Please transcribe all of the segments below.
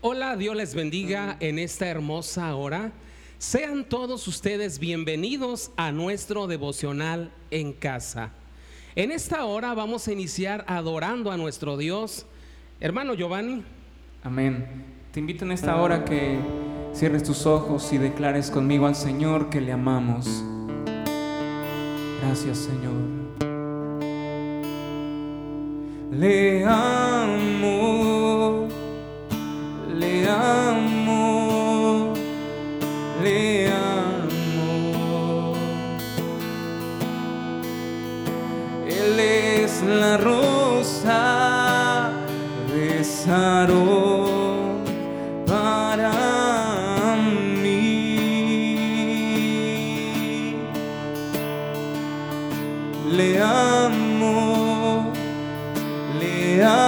Hola, Dios les bendiga en esta hermosa hora. Sean todos ustedes bienvenidos a nuestro devocional en casa. En esta hora vamos a iniciar adorando a nuestro Dios. Hermano Giovanni. Amén. Te invito en esta hora que cierres tus ojos y declares conmigo al Señor que le amamos. Gracias Señor. Le le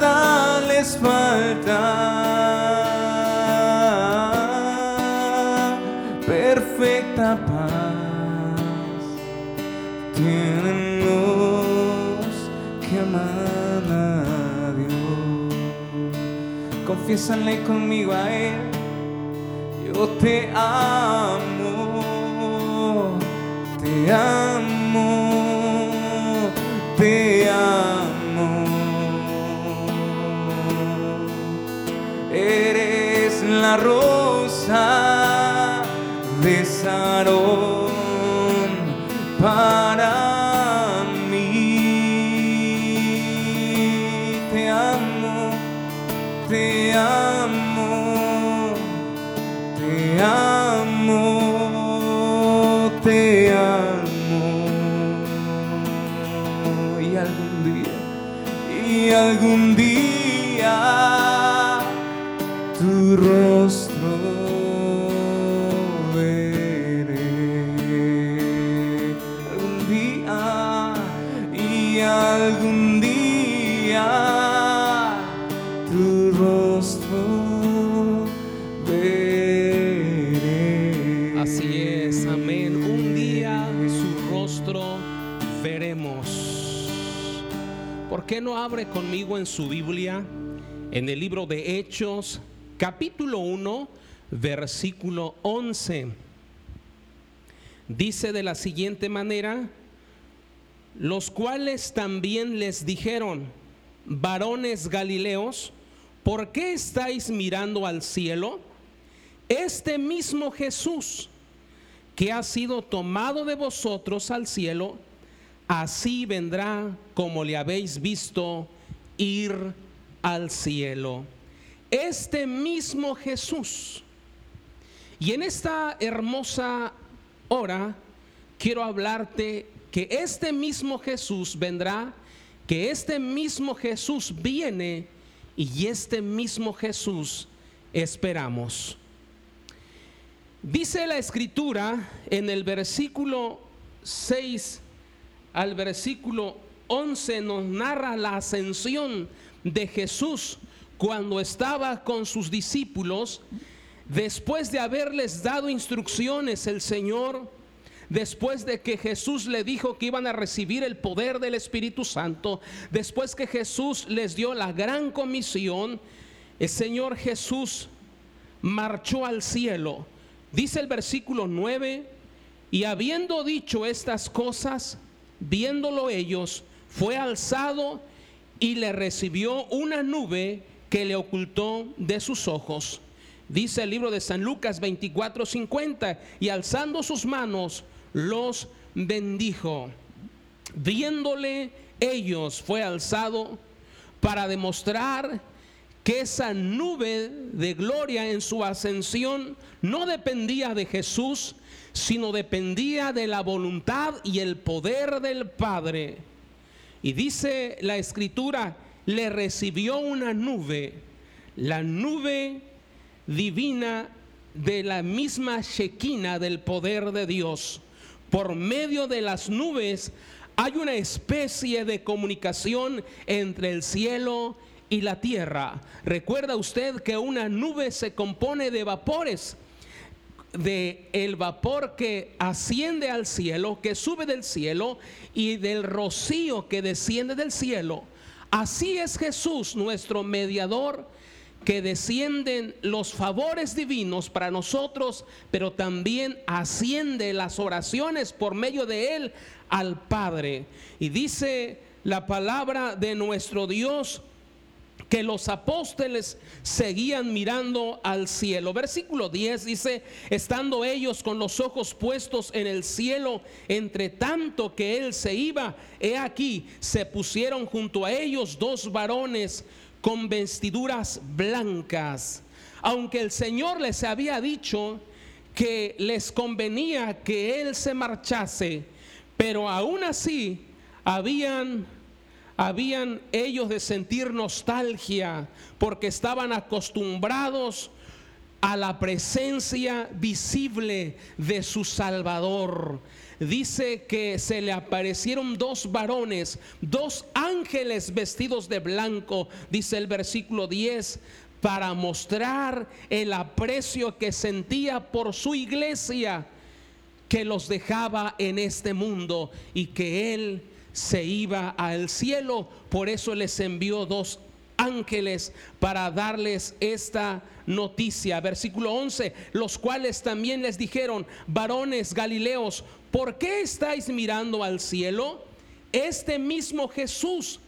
nada les falta. Perfecta paz tienen los que aman a Dios. Confiésale conmigo a Él. Yo te amo, te amo, te amo. La rosa de Sarón para mí. Te amo, te amo, te amo, te amo. Y algún día, y algún día rostro veré. Algún día, y algún día tu rostro veré. Así es, amén. Un día su rostro veremos. ¿Por qué no abre conmigo en su Biblia, en el libro de Hechos, capítulo 1, versículo 11? Dice de la siguiente manera, los cuales también les dijeron, varones galileos, ¿por qué estáis mirando al cielo? Este mismo Jesús que ha sido tomado de vosotros al cielo, así vendrá como le habéis visto ir al cielo. Este mismo Jesús. Y en esta hermosa hora quiero hablarte que este mismo Jesús vendrá, que este mismo Jesús viene y este mismo Jesús esperamos. Dice la escritura en el versículo 6 al versículo 11 nos narra la ascensión de Jesús cuando estaba con sus discípulos, después de haberles dado instrucciones el Señor, después de que Jesús le dijo que iban a recibir el poder del Espíritu Santo, después que Jesús les dio la gran comisión, el Señor Jesús marchó al cielo. Dice el versículo 9, y habiendo dicho estas cosas, viéndolo ellos, fue alzado y le recibió una nube que le ocultó de sus ojos. Dice el libro de San Lucas 24:50, y alzando sus manos, los bendijo. Viéndole ellos fue alzado para demostrar que esa nube de gloria en su ascensión no dependía de Jesús, sino dependía de la voluntad y el poder del Padre. Y dice la escritura, le recibió una nube, la nube divina de la misma Shekinah del poder de Dios. Por medio de las nubes hay una especie de comunicación entre el cielo y la tierra. Recuerda usted que una nube se compone de vapores de el vapor que asciende al cielo, que sube del cielo y del rocío que desciende del cielo. Así es Jesús, nuestro mediador, que descienden los favores divinos para nosotros, pero también asciende las oraciones por medio de Él al Padre. Y dice la palabra de nuestro Dios que los apóstoles seguían mirando al cielo. Versículo 10 dice, estando ellos con los ojos puestos en el cielo, entre tanto que él se iba, he aquí, se pusieron junto a ellos dos varones con vestiduras blancas. Aunque el Señor les había dicho que les convenía que él se marchase, pero aún así habían habían ellos de sentir nostalgia porque estaban acostumbrados a la presencia visible de su Salvador. Dice que se le aparecieron dos varones, dos ángeles vestidos de blanco, dice el versículo 10, para mostrar el aprecio que sentía por su iglesia que los dejaba en este mundo y que él se iba al cielo. Por eso les envió dos ángeles para darles esta noticia. Versículo 11, los cuales también les dijeron, varones Galileos, ¿por qué estáis mirando al cielo? Este mismo Jesús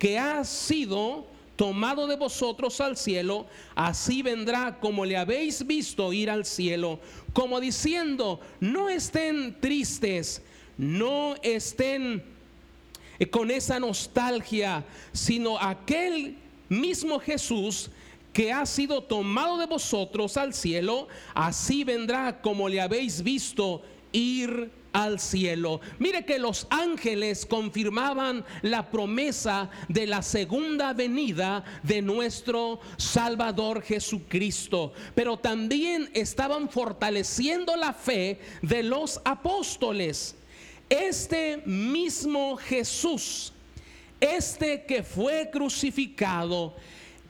que ha sido tomado de vosotros al cielo, así vendrá como le habéis visto ir al cielo, como diciendo, no estén tristes, no estén con esa nostalgia, sino aquel mismo Jesús que ha sido tomado de vosotros al cielo, así vendrá como le habéis visto ir al cielo. Mire que los ángeles confirmaban la promesa de la segunda venida de nuestro Salvador Jesucristo, pero también estaban fortaleciendo la fe de los apóstoles. Este mismo Jesús, este que fue crucificado,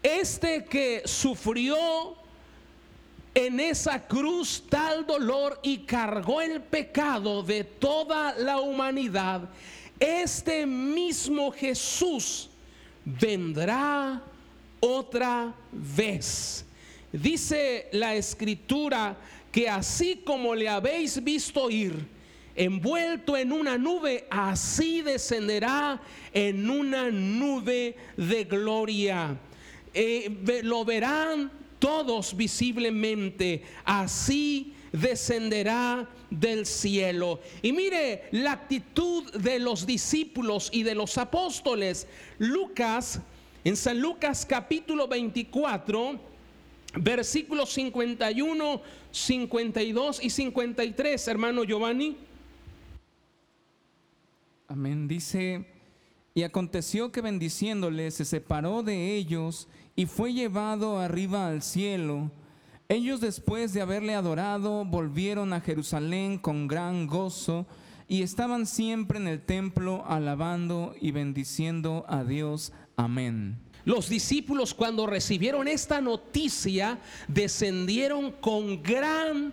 este que sufrió en esa cruz tal dolor y cargó el pecado de toda la humanidad, este mismo Jesús vendrá otra vez. Dice la escritura que así como le habéis visto ir, envuelto en una nube, así descenderá en una nube de gloria. Eh, lo verán todos visiblemente, así descenderá del cielo. Y mire la actitud de los discípulos y de los apóstoles. Lucas, en San Lucas capítulo 24, versículos 51, 52 y 53, hermano Giovanni. Amén. Dice, y aconteció que bendiciéndole se separó de ellos y fue llevado arriba al cielo. Ellos después de haberle adorado volvieron a Jerusalén con gran gozo y estaban siempre en el templo alabando y bendiciendo a Dios. Amén. Los discípulos cuando recibieron esta noticia descendieron con gran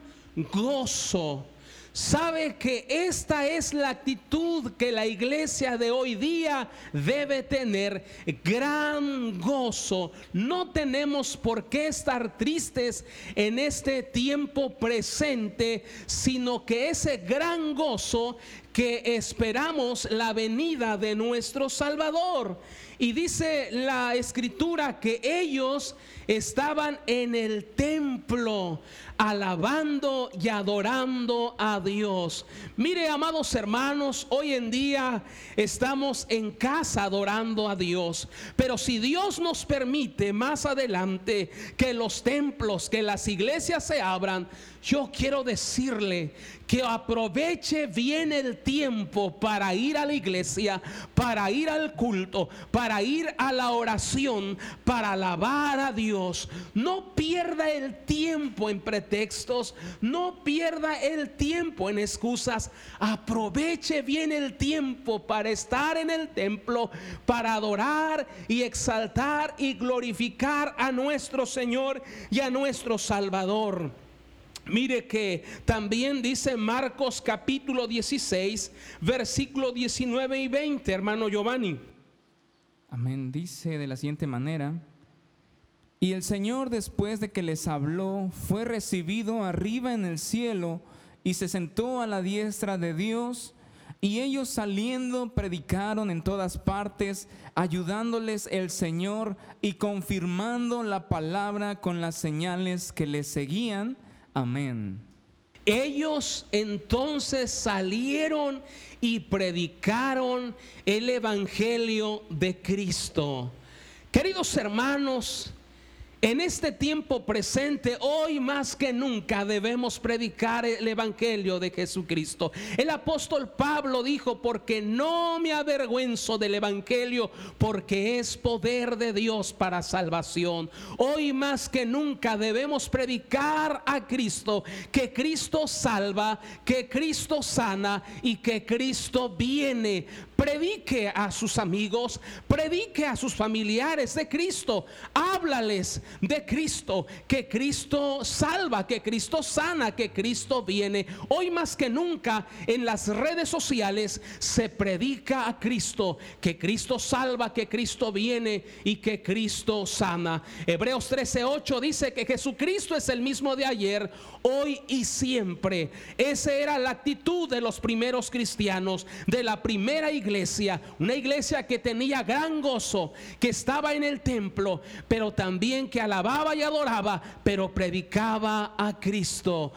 gozo sabe que esta es la actitud que la iglesia de hoy día debe tener, gran gozo. No tenemos por qué estar tristes en este tiempo presente, sino que ese gran gozo que esperamos la venida de nuestro Salvador. Y dice la escritura que ellos estaban en el templo alabando y adorando a Dios. Mire, amados hermanos, hoy en día estamos en casa adorando a Dios. Pero si Dios nos permite más adelante que los templos, que las iglesias se abran, yo quiero decirle que aproveche bien el tiempo para ir a la iglesia, para ir al culto, para ir a la oración, para alabar a Dios. No pierda el tiempo en pretextos, no pierda el tiempo en excusas. Aproveche bien el tiempo para estar en el templo, para adorar y exaltar y glorificar a nuestro Señor y a nuestro Salvador. Mire que también dice Marcos capítulo 16, versículo 19 y 20, hermano Giovanni. Amén. Dice de la siguiente manera. Y el Señor después de que les habló, fue recibido arriba en el cielo y se sentó a la diestra de Dios. Y ellos saliendo predicaron en todas partes, ayudándoles el Señor y confirmando la palabra con las señales que les seguían. Amén. Ellos entonces salieron y predicaron el Evangelio de Cristo. Queridos hermanos, en este tiempo presente, hoy más que nunca debemos predicar el Evangelio de Jesucristo. El apóstol Pablo dijo, porque no me avergüenzo del Evangelio, porque es poder de Dios para salvación. Hoy más que nunca debemos predicar a Cristo, que Cristo salva, que Cristo sana y que Cristo viene predique a sus amigos, predique a sus familiares de Cristo, háblales de Cristo, que Cristo salva, que Cristo sana, que Cristo viene. Hoy más que nunca en las redes sociales se predica a Cristo, que Cristo salva, que Cristo viene y que Cristo sana. Hebreos 13:8 dice que Jesucristo es el mismo de ayer, hoy y siempre. Esa era la actitud de los primeros cristianos, de la primera iglesia una iglesia que tenía gran gozo, que estaba en el templo, pero también alababa y adoraba, pero predicaba a Cristo.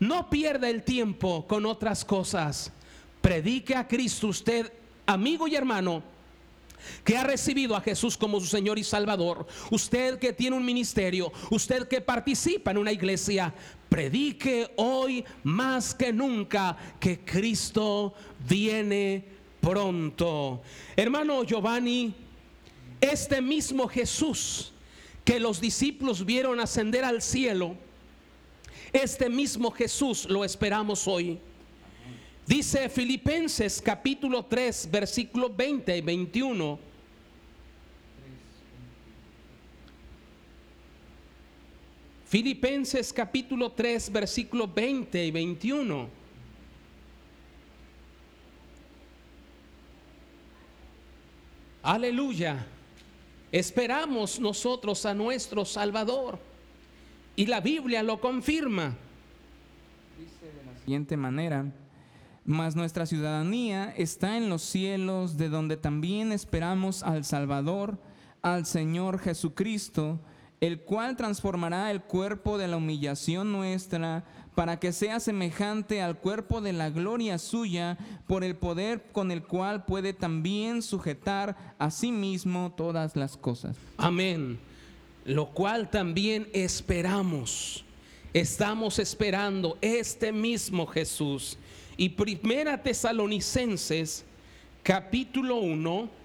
No pierda el tiempo con otras cosas. Predique a Cristo usted, amigo y hermano que ha recibido a Jesús como su Señor y Salvador, usted que tiene un ministerio, usted que participa en una iglesia, predique hoy más que nunca que Cristo viene pronto. Hermano Giovanni, este mismo Jesús que los discípulos vieron ascender al cielo, este mismo Jesús lo esperamos hoy. Dice Filipenses capítulo 3, versículo 20 y 21. Filipenses capítulo 3, versículo 20 y 21. Aleluya. Esperamos nosotros a nuestro Salvador. Y la Biblia lo confirma. Dice de la siguiente manera, mas nuestra ciudadanía está en los cielos, de donde también esperamos al Salvador, al Señor Jesucristo, el cual transformará el cuerpo de la humillación nuestra para que sea semejante al cuerpo de la gloria suya, por el poder con el cual puede también sujetar a sí mismo todas las cosas. Amén. Lo cual también esperamos. Estamos esperando este mismo Jesús. Y primera Tesalonicenses, capítulo 1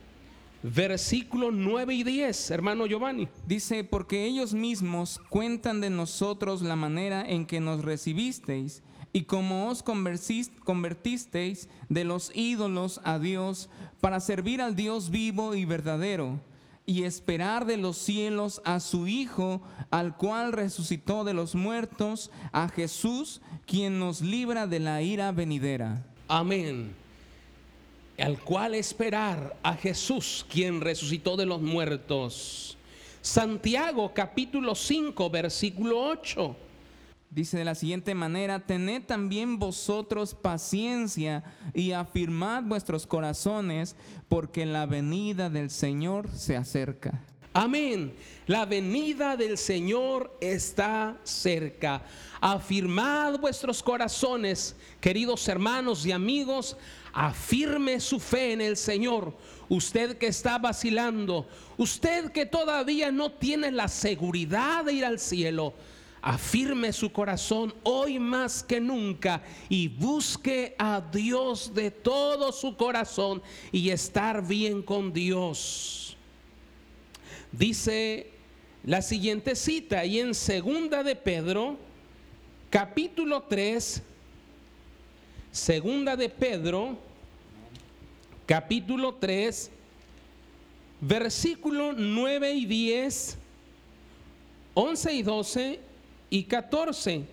versículo 9 y 10, hermano Giovanni. Dice, porque ellos mismos cuentan de nosotros la manera en que nos recibisteis y como os convertisteis de los ídolos a Dios para servir al Dios vivo y verdadero y esperar de los cielos a su Hijo, al cual resucitó de los muertos, a Jesús, quien nos libra de la ira venidera. Amén al cual esperar a Jesús, quien resucitó de los muertos. Santiago capítulo 5, versículo 8. Dice de la siguiente manera, tened también vosotros paciencia y afirmad vuestros corazones, porque la venida del Señor se acerca. Amén. La venida del Señor está cerca. Afirmad vuestros corazones, queridos hermanos y amigos, afirme su fe en el Señor. Usted que está vacilando, usted que todavía no tiene la seguridad de ir al cielo, afirme su corazón hoy más que nunca y busque a Dios de todo su corazón y estar bien con Dios. Dice la siguiente cita y en segunda de Pedro, capítulo 3, segunda de Pedro, capítulo 3, versículo 9 y 10, 11 y 12 y 14.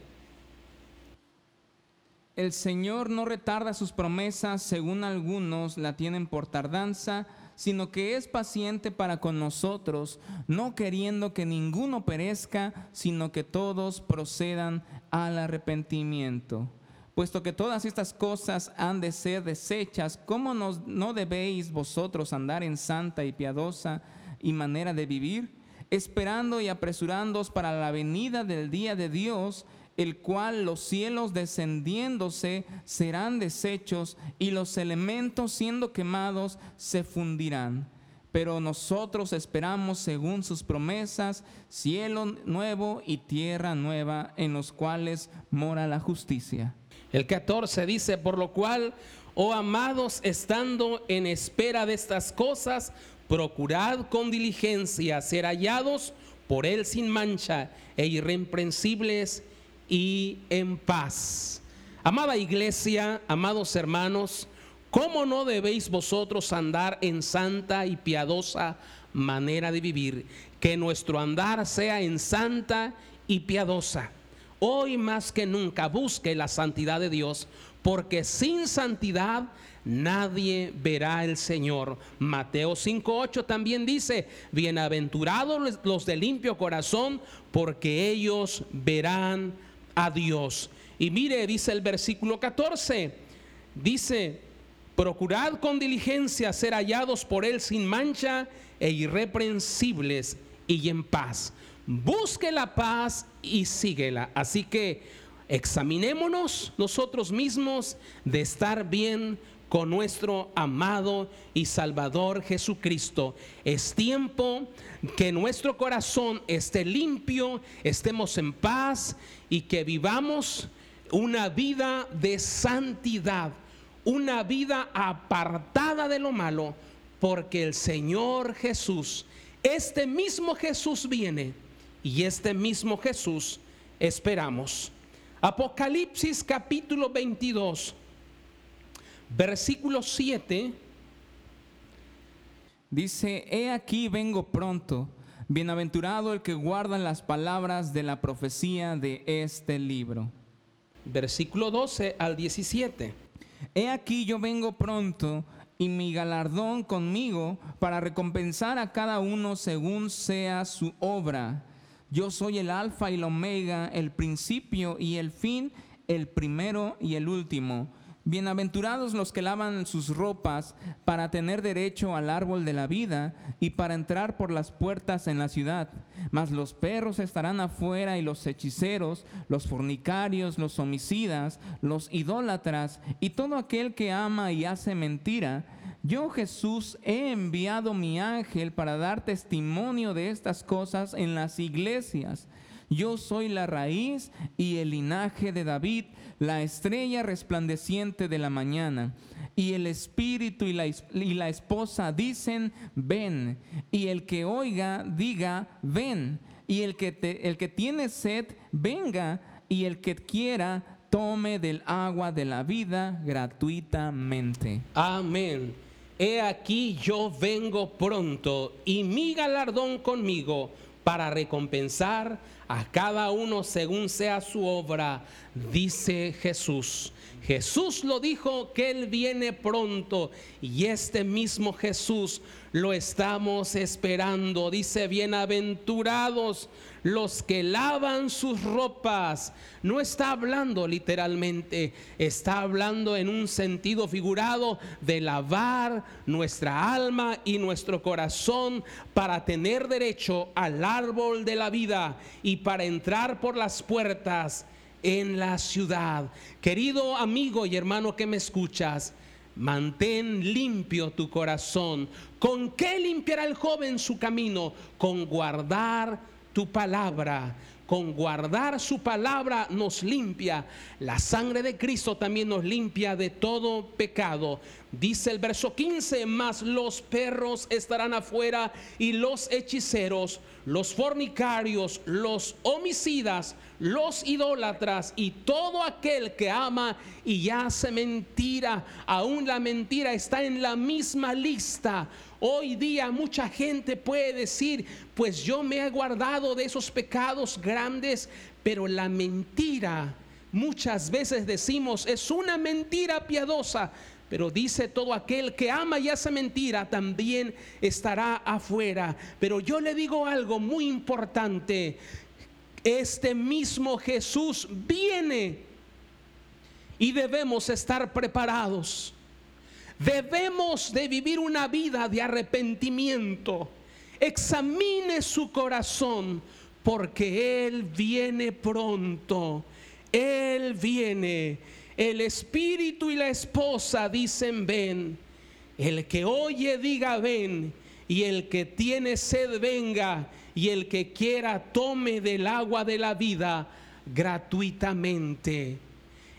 El Señor no retarda sus promesas, según algunos la tienen por tardanza, sino que es paciente para con nosotros, no queriendo que ninguno perezca, sino que todos procedan al arrepentimiento. Puesto que todas estas cosas han de ser desechas, ¿cómo no debéis vosotros andar en santa y piadosa y manera de vivir? esperando y apresurándoos para la venida del día de Dios, el cual los cielos descendiéndose serán deshechos y los elementos siendo quemados se fundirán. Pero nosotros esperamos según sus promesas cielo nuevo y tierra nueva en los cuales mora la justicia. El 14 dice, por lo cual, oh amados, estando en espera de estas cosas, procurad con diligencia ser hallados por Él sin mancha e irreprensibles y en paz. Amada iglesia, amados hermanos, ¿cómo no debéis vosotros andar en santa y piadosa manera de vivir? Que nuestro andar sea en santa y piadosa. Hoy más que nunca busque la santidad de Dios, porque sin santidad nadie verá el Señor. Mateo 5.8 también dice, bienaventurados los de limpio corazón, porque ellos verán a Dios. Y mire, dice el versículo 14, dice, procurad con diligencia ser hallados por Él sin mancha e irreprensibles y en paz. Busque la paz y síguela. Así que examinémonos nosotros mismos de estar bien con nuestro amado y Salvador Jesucristo. Es tiempo que nuestro corazón esté limpio, estemos en paz y que vivamos una vida de santidad, una vida apartada de lo malo, porque el Señor Jesús, este mismo Jesús viene y este mismo Jesús esperamos. Apocalipsis capítulo 22 Versículo 7 dice, he aquí vengo pronto, bienaventurado el que guarda las palabras de la profecía de este libro. Versículo 12 al 17. He aquí yo vengo pronto y mi galardón conmigo para recompensar a cada uno según sea su obra. Yo soy el alfa y el omega, el principio y el fin, el primero y el último. Bienaventurados los que lavan sus ropas para tener derecho al árbol de la vida y para entrar por las puertas en la ciudad. Mas los perros estarán afuera y los hechiceros, los fornicarios, los homicidas, los idólatras y todo aquel que ama y hace mentira. Yo Jesús he enviado mi ángel para dar testimonio de estas cosas en las iglesias. Yo soy la raíz y el linaje de David, la estrella resplandeciente de la mañana. Y el espíritu y la, y la esposa dicen, ven. Y el que oiga, diga, ven. Y el que, el que tiene sed, venga. Y el que quiera, tome del agua de la vida gratuitamente. Amén. He aquí yo vengo pronto y mi galardón conmigo para recompensar a cada uno según sea su obra. dice Jesús. Jesús lo dijo que Él viene pronto y este mismo Jesús lo estamos esperando. Dice, bienaventurados los que lavan sus ropas. No está hablando literalmente, está hablando en un sentido figurado de lavar nuestra alma y nuestro corazón para tener derecho al árbol de la vida y para entrar por las puertas en la ciudad. Querido amigo y hermano que me escuchas, mantén limpio tu corazón. ¿Con qué limpiará el joven su camino? Con guardar tu palabra. Con guardar su palabra nos limpia. La sangre de Cristo también nos limpia de todo pecado. Dice el verso 15, más los perros estarán afuera y los hechiceros, los fornicarios, los homicidas, los idólatras y todo aquel que ama y hace mentira. Aún la mentira está en la misma lista. Hoy día mucha gente puede decir, pues yo me he guardado de esos pecados grandes, pero la mentira, muchas veces decimos, es una mentira piadosa. Pero dice todo aquel que ama y hace mentira también estará afuera. Pero yo le digo algo muy importante este mismo Jesús viene y debemos estar preparados. Debemos de vivir una vida de arrepentimiento. Examine su corazón porque Él viene pronto. Él viene. El espíritu y la esposa dicen ven. El que oye diga ven. Y el que tiene sed venga y el que quiera tome del agua de la vida gratuitamente.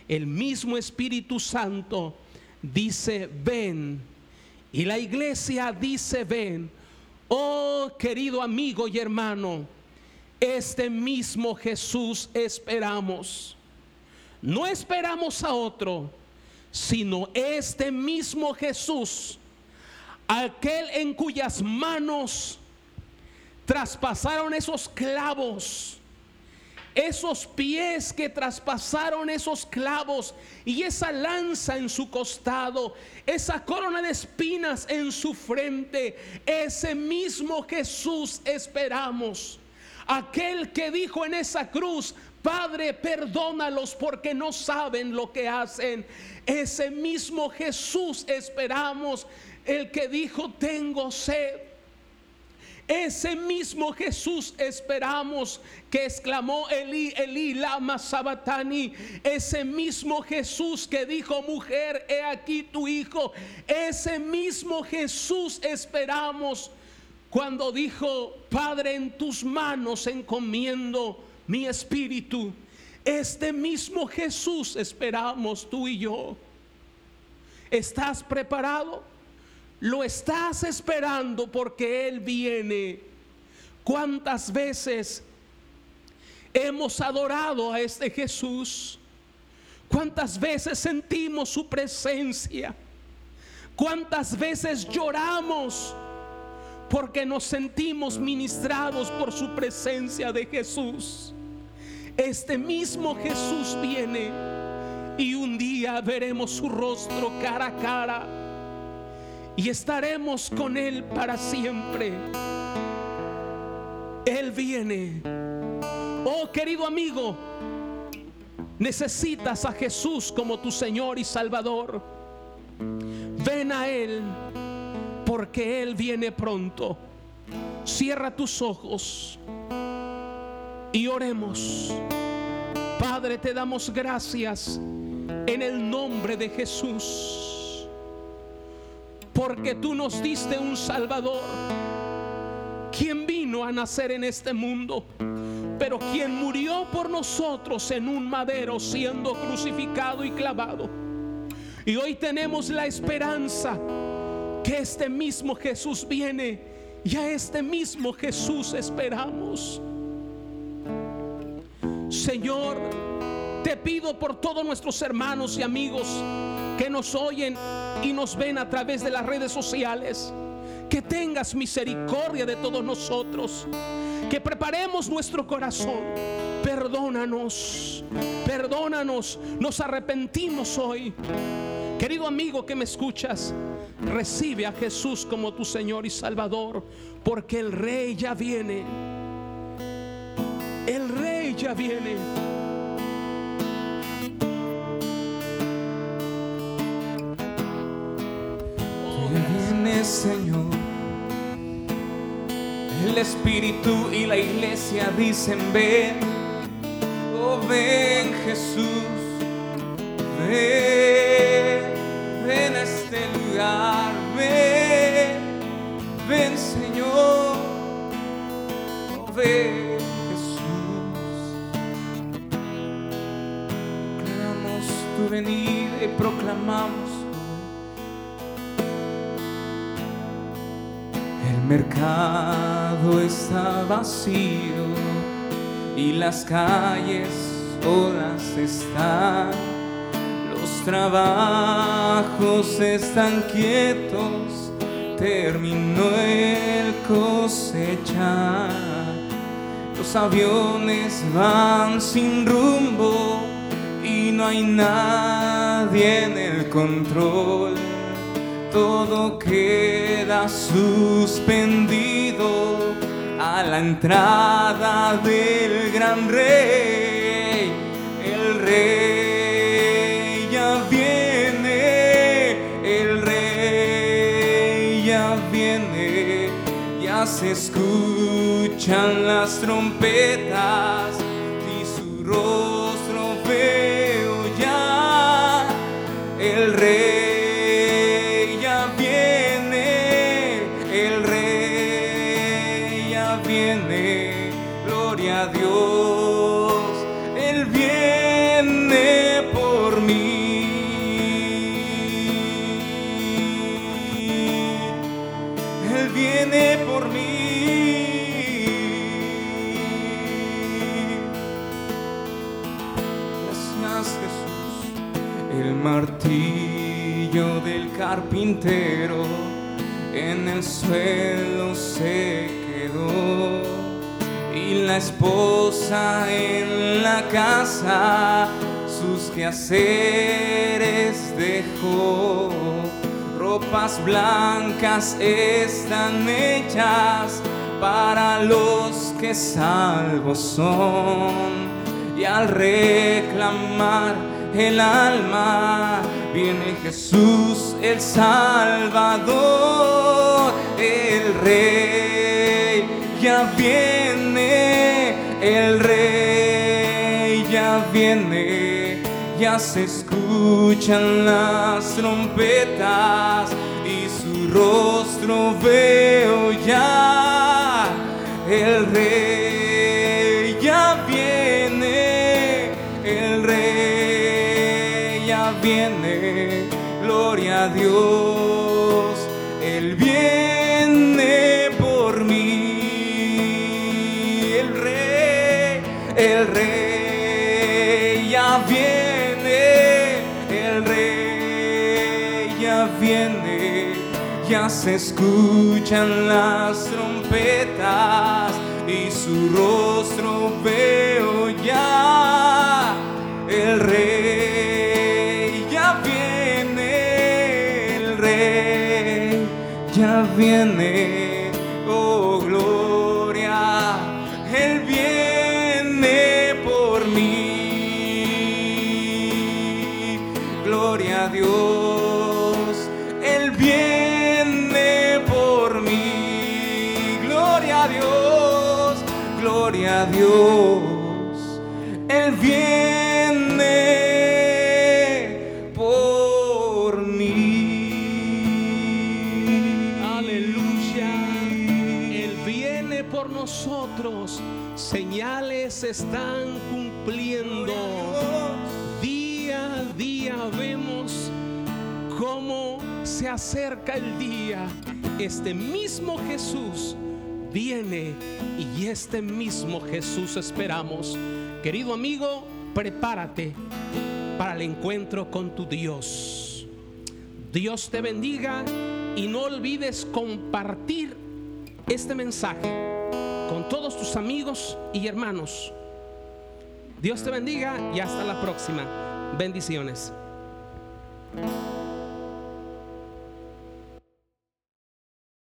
El mismo Espíritu Santo dice, ven. Y la iglesia dice, ven. Oh querido amigo y hermano, este mismo Jesús esperamos. No esperamos a otro, sino este mismo Jesús, aquel en cuyas manos traspasaron esos clavos, esos pies que traspasaron esos clavos y esa lanza en su costado, esa corona de espinas en su frente, ese mismo Jesús esperamos. Aquel que dijo en esa cruz, Padre, perdónalos porque no saben lo que hacen. Ese mismo Jesús esperamos. El que dijo, tengo sed. Ese mismo Jesús esperamos que exclamó Eli, Eli, lama sabatani. Ese mismo Jesús que dijo, mujer, he aquí tu hijo. Ese mismo Jesús esperamos cuando dijo, Padre, en tus manos encomiendo mi espíritu. Este mismo Jesús esperamos tú y yo. ¿Estás preparado? Lo estás esperando porque Él viene. ¿Cuántas veces hemos adorado a este Jesús? ¿Cuántas veces sentimos su presencia? ¿Cuántas veces lloramos porque nos sentimos ministrados por su presencia de Jesús? Este mismo Jesús viene y un día veremos su rostro cara a cara y estaremos con Él para siempre. Él viene. Oh querido amigo, necesitas a Jesús como tu Señor y Salvador. Ven a Él porque Él viene pronto. Cierra tus ojos y oremos. Padre, te damos gracias en el nombre de Jesús porque tú nos diste un Salvador, quien vino a nacer en este mundo, pero quien murió por nosotros en un madero siendo crucificado y clavado. Y hoy tenemos la esperanza que este mismo Jesús viene y a este mismo Jesús esperamos. Señor, te pido por todos nuestros hermanos y amigos que nos oyen y nos ven a través de las redes sociales. Que tengas misericordia de todos nosotros. que preparemos nuestro corazón. Perdónanos, perdónanos, nos arrepentimos hoy. Querido amigo que me escuchas, recibe a Jesús como tu Señor y Salvador, porque el Rey ya viene. El Rey ya viene. Viene Señor. El Espíritu y la iglesia dicen ven, oh ven Jesús, mercado está vacío y las calles todas están. Los trabajos están quietos, terminó el cosechar. Los aviones van sin rumbo y no hay nadie en el control todo queda suspendido a la entrada del gran rey. El rey ya viene, el rey ya viene, ya se escuchan las trompetas carpintero en el suelo se quedó y la esposa en la casa sus quehaceres dejó. Ropas blancas están hechas para los que salvos son y al reclamar el alma viene Jesús el Salvador, el Rey. Ya viene, el Rey ya viene, ya se escuchan las trompetas y su rostro veo ya, el Rey Viene, gloria a Dios, Él viene por mí, el Rey, el Rey ya viene, el Rey ya viene, ya se escuchan las trompetas y su rostro veo ya, el Rey viene, oh gloria, Él viene por mí, gloria a Dios, Él viene por mí, gloria a Dios, gloria a Dios, Él viene Señales se están cumpliendo. Día a día vemos cómo se acerca el día. Este mismo Jesús viene y este mismo Jesús esperamos. Querido amigo, prepárate para el encuentro con tu Dios. Dios te bendiga y no olvides compartir este mensaje con todos tus amigos y hermanos. Dios te bendiga y hasta la próxima. Bendiciones.